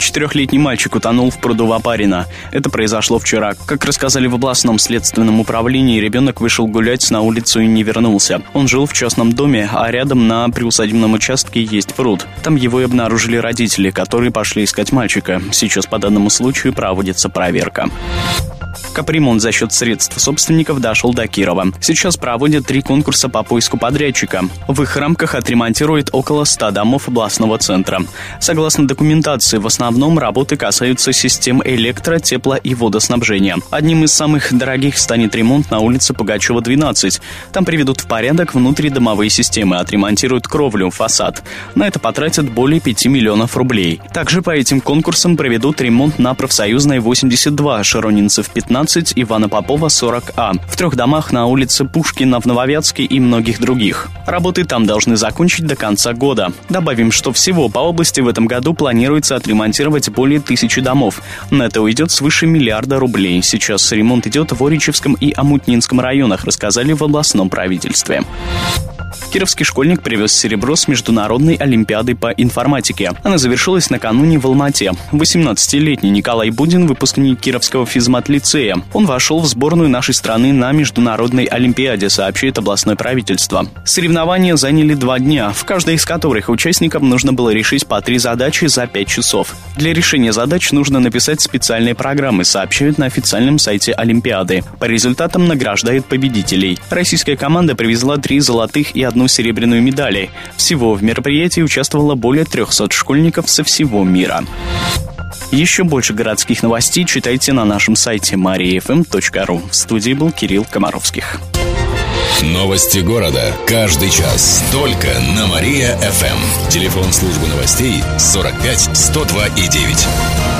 Четырехлетний мальчик утонул в пруду Вапарина. Это произошло вчера. Как рассказали в областном следственном управлении, ребенок вышел гулять на улицу и не вернулся. Он жил в частном доме, а рядом на приусадебном участке есть пруд. Там его и обнаружили родители, которые пошли искать мальчика. Сейчас по данному случаю проводится проверка. Капремонт за счет средств собственников дошел до Кирова. Сейчас проводят три конкурса по поиску подрядчика. В их рамках отремонтируют около 100 домов областного центра. Согласно документации, в основном работы касаются систем электро, тепло и водоснабжения. Одним из самых дорогих станет ремонт на улице Пугачева, 12. Там приведут в порядок внутридомовые системы, отремонтируют кровлю, фасад. На это потратят более 5 миллионов рублей. Также по этим конкурсам проведут ремонт на профсоюзной 82, Широнинцев 15, 15, Ивана Попова, 40А. В трех домах на улице Пушкина в Нововятске и многих других. Работы там должны закончить до конца года. Добавим, что всего по области в этом году планируется отремонтировать более тысячи домов. На это уйдет свыше миллиарда рублей. Сейчас ремонт идет в Оричевском и Амутнинском районах, рассказали в областном правительстве. Кировский школьник привез серебро с Международной Олимпиады по информатике. Она завершилась накануне в Алмате. 18-летний Николай Будин, выпускник Кировского физмат-лицея. Он вошел в сборную нашей страны на Международной Олимпиаде, сообщает областное правительство. Соревнования заняли два дня, в каждой из которых участникам нужно было решить по три задачи за пять часов. Для решения задач нужно написать специальные программы, сообщают на официальном сайте Олимпиады. По результатам награждают победителей. Российская команда привезла три золотых и одну одну серебряную медали. Всего в мероприятии участвовало более 300 школьников со всего мира. Еще больше городских новостей читайте на нашем сайте mariafm.ru. В студии был Кирилл Комаровских. Новости города. Каждый час. Только на Мария-ФМ. Телефон службы новостей 45 102 и 9.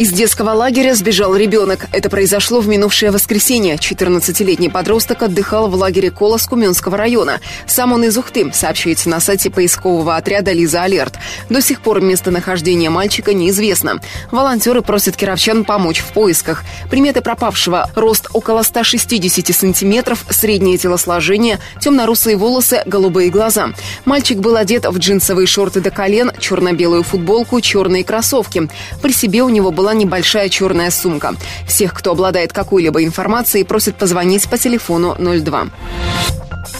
Из детского лагеря сбежал ребенок. Это произошло в минувшее воскресенье. 14-летний подросток отдыхал в лагере Колос Куменского района. Сам он из Ухты, сообщается на сайте поискового отряда «Лиза Алерт». До сих пор местонахождение мальчика неизвестно. Волонтеры просят кировчан помочь в поисках. Приметы пропавшего – рост около 160 сантиметров, среднее телосложение, темно-русые волосы, голубые глаза. Мальчик был одет в джинсовые шорты до колен, черно-белую футболку, черные кроссовки. При себе у него была была небольшая черная сумка. Всех, кто обладает какой-либо информацией, просят позвонить по телефону 02.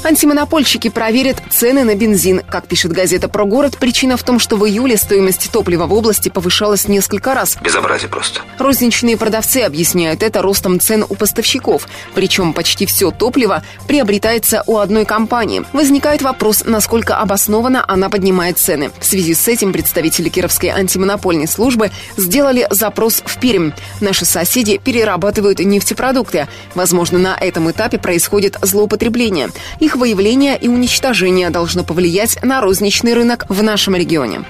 Антимонопольщики проверят цены на бензин. Как пишет газета «Про город», причина в том, что в июле стоимость топлива в области повышалась несколько раз. Безобразие просто. Розничные продавцы объясняют это ростом цен у поставщиков. Причем почти все топливо приобретается у одной компании. Возникает вопрос, насколько обоснованно она поднимает цены. В связи с этим представители Кировской антимонопольной службы сделали запрос в Пермь. Наши соседи перерабатывают нефтепродукты. Возможно, на этом этапе происходит злоупотребление. Их выявление и уничтожение должно повлиять на розничный рынок в нашем регионе.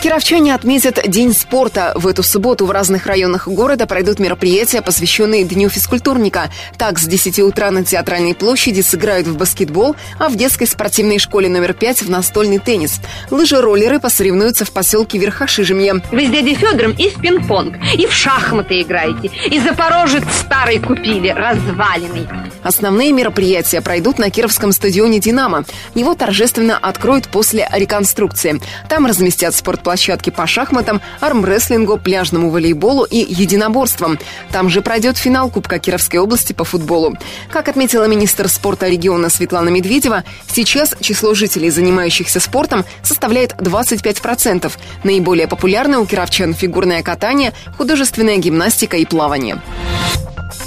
Кировчане отметят День спорта. В эту субботу в разных районах города пройдут мероприятия, посвященные Дню физкультурника. Так, с 10 утра на Театральной площади сыграют в баскетбол, а в детской спортивной школе номер 5 в настольный теннис. Лыжи-роллеры посоревнуются в поселке Верхошижемье. Вы с дядей Федором и в пинг-понг, и в шахматы играете, и Запорожец старый купили, разваленный. Основные мероприятия пройдут на Кировском стадионе «Динамо». Его торжественно откроют после реконструкции. Там разместят спортплощадку площадки по шахматам, армрестлингу, пляжному волейболу и единоборствам. Там же пройдет финал Кубка Кировской области по футболу. Как отметила министр спорта региона Светлана Медведева, сейчас число жителей, занимающихся спортом, составляет 25%. Наиболее популярны у кировчан фигурное катание, художественная гимнастика и плавание.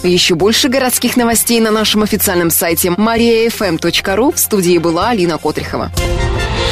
Еще больше городских новостей на нашем официальном сайте mariafm.ru. В студии была Алина Котрихова.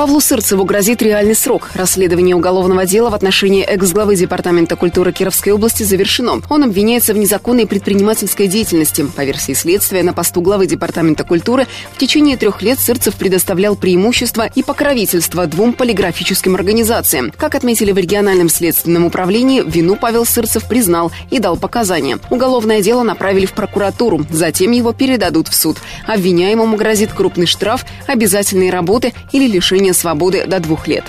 Павлу Сырцеву грозит реальный срок. Расследование уголовного дела в отношении экс-главы Департамента культуры Кировской области завершено. Он обвиняется в незаконной предпринимательской деятельности. По версии следствия, на посту главы Департамента культуры в течение трех лет Сырцев предоставлял преимущества и покровительство двум полиграфическим организациям. Как отметили в региональном следственном управлении, вину Павел Сырцев признал и дал показания. Уголовное дело направили в прокуратуру, затем его передадут в суд. Обвиняемому грозит крупный штраф, обязательные работы или лишение лишения свободы до двух лет.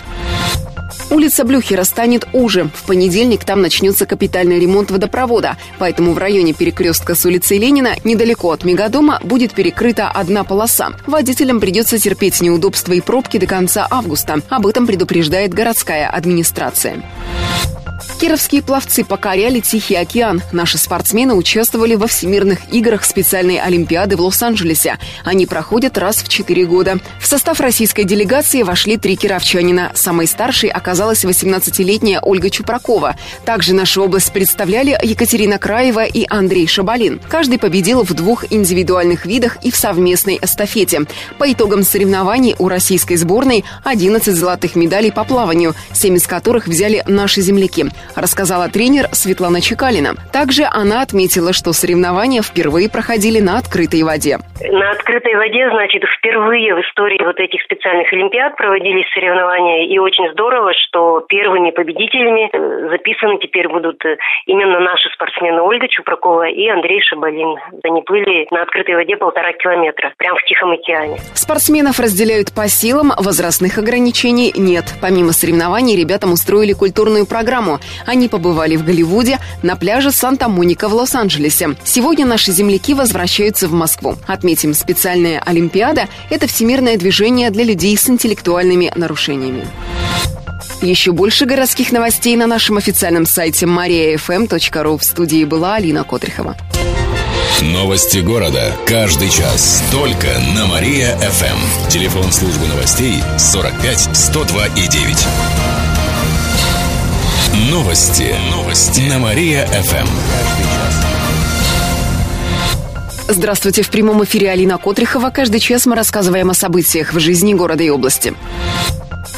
Улица Блюхера станет уже. В понедельник там начнется капитальный ремонт водопровода, поэтому в районе перекрестка с улицей Ленина, недалеко от Мегадома, будет перекрыта одна полоса. Водителям придется терпеть неудобства и пробки до конца августа. Об этом предупреждает городская администрация. Кировские пловцы покоряли Тихий океан. Наши спортсмены участвовали во Всемирных играх специальной Олимпиады в Лос-Анджелесе. Они проходят раз в четыре года. В состав российской делегации вошли три кировчанина. Самой старшей оказалась 18-летняя Ольга Чупракова. Также нашу область представляли Екатерина Краева и Андрей Шабалин. Каждый победил в двух индивидуальных видах и в совместной эстафете. По итогам соревнований у российской сборной 11 золотых медалей по плаванию, 7 из которых взяли наши земляки рассказала тренер Светлана Чекалина. Также она отметила, что соревнования впервые проходили на открытой воде. На открытой воде, значит, впервые в истории вот этих специальных олимпиад проводились соревнования. И очень здорово, что первыми победителями э, записаны теперь будут э, именно наши спортсмены Ольга Чупракова и Андрей Шабалин. Они плыли на открытой воде полтора километра, прямо в Тихом океане. Спортсменов разделяют по силам, возрастных ограничений нет. Помимо соревнований, ребятам устроили культурную программу. Они побывали в Голливуде, на пляже Санта-Моника в Лос-Анджелесе. Сегодня наши земляки возвращаются в Москву. Отметим, специальная Олимпиада – это всемирное движение для людей с интеллектуальными нарушениями. Еще больше городских новостей на нашем официальном сайте mariafm.ru. В студии была Алина Котрихова. Новости города. Каждый час. Только на Мария-ФМ. Телефон службы новостей 45 102 и 9. Новости. Новости. На Мария-ФМ. Здравствуйте. В прямом эфире Алина Котрихова. Каждый час мы рассказываем о событиях в жизни города и области.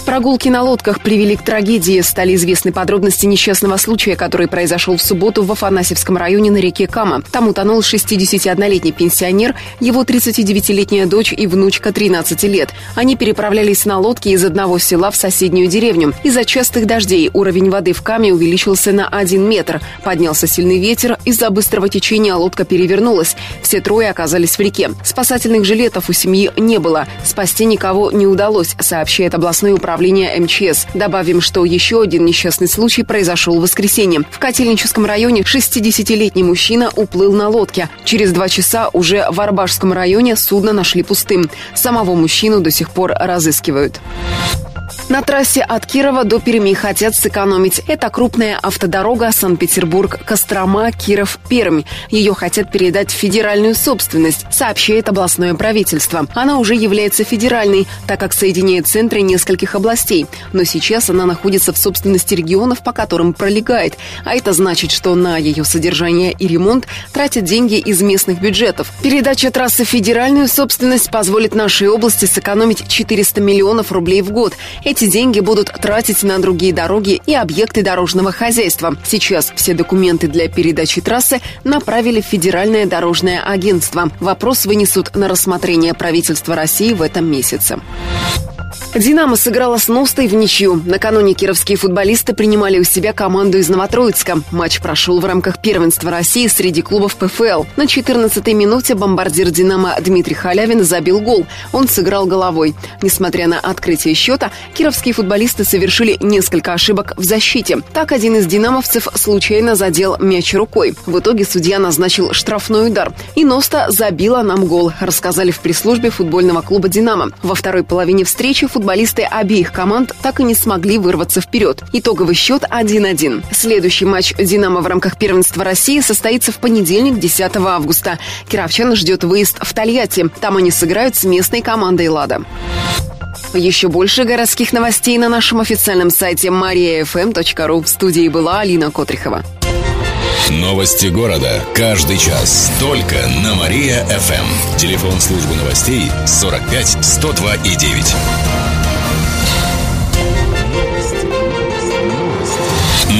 Прогулки на лодках привели к трагедии. Стали известны подробности несчастного случая, который произошел в субботу в Афанасьевском районе на реке Кама. Там утонул 61-летний пенсионер, его 39-летняя дочь и внучка 13 лет. Они переправлялись на лодке из одного села в соседнюю деревню. Из-за частых дождей уровень воды в Каме увеличился на 1 метр. Поднялся сильный ветер, из-за быстрого течения лодка перевернулась. Все трое оказались в реке. Спасательных жилетов у семьи не было. Спасти никого не удалось, сообщает областной управление управления МЧС. Добавим, что еще один несчастный случай произошел в воскресенье. В Котельническом районе 60-летний мужчина уплыл на лодке. Через два часа уже в Арбашском районе судно нашли пустым. Самого мужчину до сих пор разыскивают. На трассе от Кирова до Перми хотят сэкономить. Это крупная автодорога Санкт-Петербург-Кострома, Киров, Пермь. Ее хотят передать в федеральную собственность, сообщает областное правительство. Она уже является федеральной, так как соединяет центры нескольких областей. Но сейчас она находится в собственности регионов, по которым пролегает. А это значит, что на ее содержание и ремонт тратят деньги из местных бюджетов. Передача трассы в федеральную собственность позволит нашей области сэкономить 400 миллионов рублей в год. Эти деньги будут тратить на другие дороги и объекты дорожного хозяйства. Сейчас все документы для передачи трассы направили в Федеральное дорожное агентство. Вопрос вынесут на рассмотрение правительства России в этом месяце. «Динамо» сыграла с Ностой в ничью. Накануне кировские футболисты принимали у себя команду из Новотроицка. Матч прошел в рамках первенства России среди клубов ПФЛ. На 14-й минуте бомбардир «Динамо» Дмитрий Халявин забил гол. Он сыграл головой. Несмотря на открытие счета, кировские футболисты совершили несколько ошибок в защите. Так один из «Динамовцев» случайно задел мяч рукой. В итоге судья назначил штрафной удар. И Носта забила нам гол, рассказали в пресс-службе футбольного клуба «Динамо». Во второй половине встречи футболисты футболисты обеих команд так и не смогли вырваться вперед. Итоговый счет 1-1. Следующий матч «Динамо» в рамках первенства России состоится в понедельник, 10 августа. Кировчан ждет выезд в Тольятти. Там они сыграют с местной командой «Лада». Еще больше городских новостей на нашем официальном сайте mariafm.ru. В студии была Алина Котрихова. Новости города. Каждый час. Только на Мария-ФМ. Телефон службы новостей 45 102 и 9.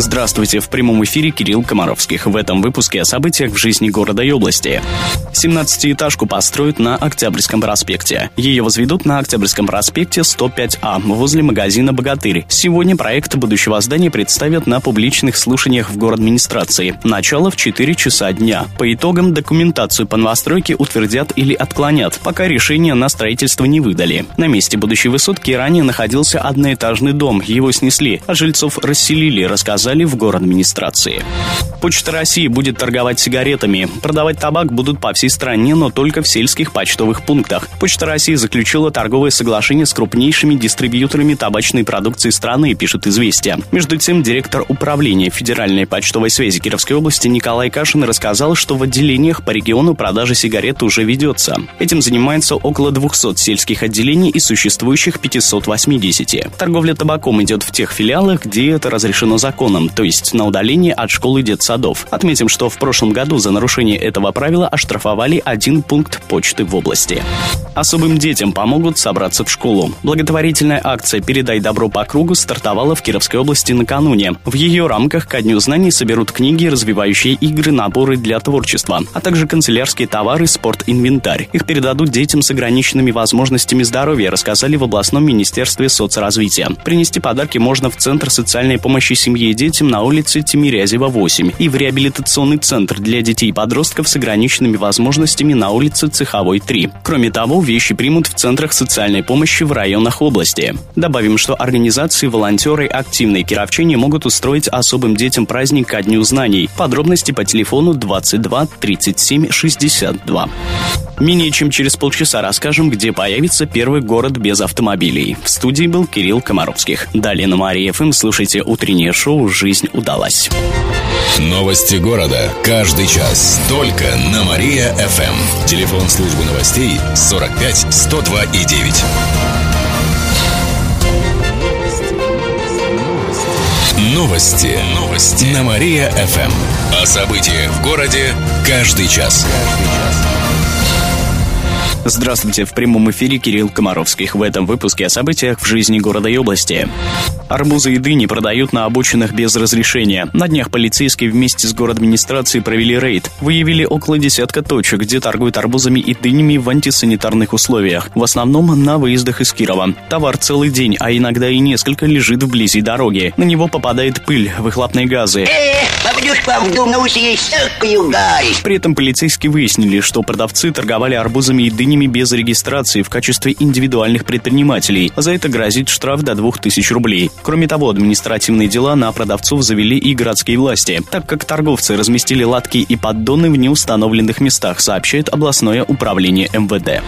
Здравствуйте, в прямом эфире Кирилл Комаровских. В этом выпуске о событиях в жизни города и области. 17-этажку построят на Октябрьском проспекте. Ее возведут на Октябрьском проспекте 105А, возле магазина «Богатырь». Сегодня проект будущего здания представят на публичных слушаниях в город администрации. Начало в 4 часа дня. По итогам документацию по новостройке утвердят или отклонят, пока решение на строительство не выдали. На месте будущей высотки ранее находился одноэтажный дом. Его снесли, а жильцов расселили, рассказали сказали в город администрации. Почта России будет торговать сигаретами. Продавать табак будут по всей стране, но только в сельских почтовых пунктах. Почта России заключила торговое соглашение с крупнейшими дистрибьюторами табачной продукции страны, пишет «Известия». Между тем, директор управления Федеральной почтовой связи Кировской области Николай Кашин рассказал, что в отделениях по региону продажа сигарет уже ведется. Этим занимается около 200 сельских отделений и существующих 580. Торговля табаком идет в тех филиалах, где это разрешено законом районам, то есть на удаление от школ и детсадов. Отметим, что в прошлом году за нарушение этого правила оштрафовали один пункт почты в области. Особым детям помогут собраться в школу. Благотворительная акция «Передай добро по кругу» стартовала в Кировской области накануне. В ее рамках ко Дню знаний соберут книги, развивающие игры, наборы для творчества, а также канцелярские товары, спорт-инвентарь. Их передадут детям с ограниченными возможностями здоровья, рассказали в областном министерстве соцразвития. Принести подарки можно в Центр социальной помощи семье и детям детям на улице Тимирязева, 8 и в реабилитационный центр для детей и подростков с ограниченными возможностями на улице Цеховой, 3. Кроме того, вещи примут в центрах социальной помощи в районах области. Добавим, что организации, волонтеры, активные кировчане могут устроить особым детям праздник ко Дню знаний. Подробности по телефону 22 37 62. Менее чем через полчаса расскажем, где появится первый город без автомобилей. В студии был Кирилл Комаровских. Далее на Мария ФМ слушайте утреннее шоу «Жизнь удалась». Новости города. Каждый час. Только на Мария-ФМ. Телефон службы новостей 45 102 и 9. Новости. Новости. На Мария-ФМ. О событиях в городе каждый час. Каждый час. Здравствуйте, в прямом эфире Кирилл Комаровских. В этом выпуске о событиях в жизни города и области. Арбузы и дыни продают на обочинах без разрешения. На днях полицейские вместе с администрацией провели рейд. Выявили около десятка точек, где торгуют арбузами и дынями в антисанитарных условиях. В основном на выездах из Кирова. Товар целый день, а иногда и несколько лежит вблизи дороги. На него попадает пыль, выхлопные газы. При этом полицейские выяснили, что продавцы торговали арбузами и дынями без регистрации в качестве индивидуальных предпринимателей. За это грозит штраф до 2000 рублей. Кроме того, административные дела на продавцов завели и городские власти, так как торговцы разместили лотки и поддоны в неустановленных местах, сообщает областное управление МВД.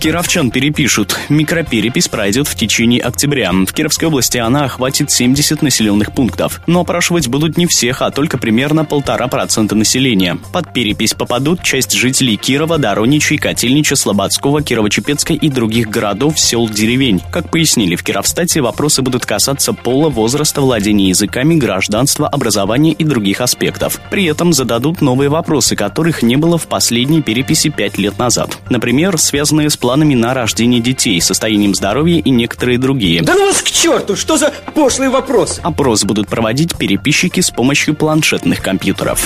Кировчан перепишут. Микроперепись пройдет в течение октября. В Кировской области она охватит 70 населенных пунктов. Но опрашивать будут не всех, а только примерно полтора процента населения. Под перепись попадут часть жителей Кирова, Дороничей, Котельнича, Слободского, Слободского, Кирово-Чепецка и других городов, сел, деревень. Как пояснили в Кировстате, вопросы будут касаться пола, возраста, владения языками, гражданства, образования и других аспектов. При этом зададут новые вопросы, которых не было в последней переписи пять лет назад. Например, связанные с планами на рождение детей, состоянием здоровья и некоторые другие. Да ну вас к черту! Что за пошлый вопрос? Опрос будут проводить переписчики с помощью планшетных компьютеров.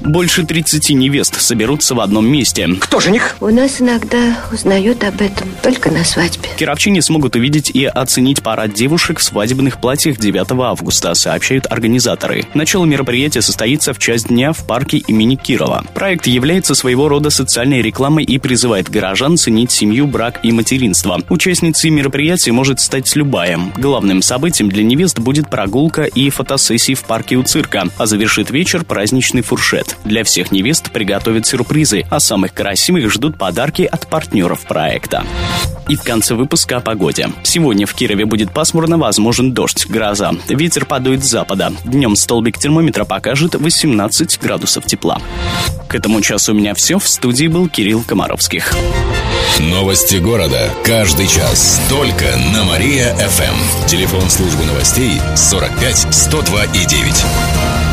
Больше 30 невест соберутся в одном месте. Кто жених? У нас иногда узнают об этом только на свадьбе. Кировчане смогут увидеть и оценить парад девушек в свадебных платьях 9 августа, сообщают организаторы. Начало мероприятия состоится в часть дня в парке имени Кирова. Проект является своего рода социальной рекламой и призывает горожан ценить семью, брак и материнство. Участницей мероприятия может стать любая. Главным событием для невест будет прогулка и фотосессии в парке у цирка, а завершит вечер праздничный фуршет. Для всех невест приготовят сюрпризы, а самых красивых ждут подарки от партнеров проекта. И в конце выпуска о погоде. Сегодня в Кирове будет пасмурно, возможен дождь, гроза. Ветер подует с запада. Днем столбик термометра покажет 18 градусов тепла. К этому часу у меня все. В студии был Кирилл Комаровских. Новости города. Каждый час. Только на Мария-ФМ. Телефон службы новостей 45 102 и 9.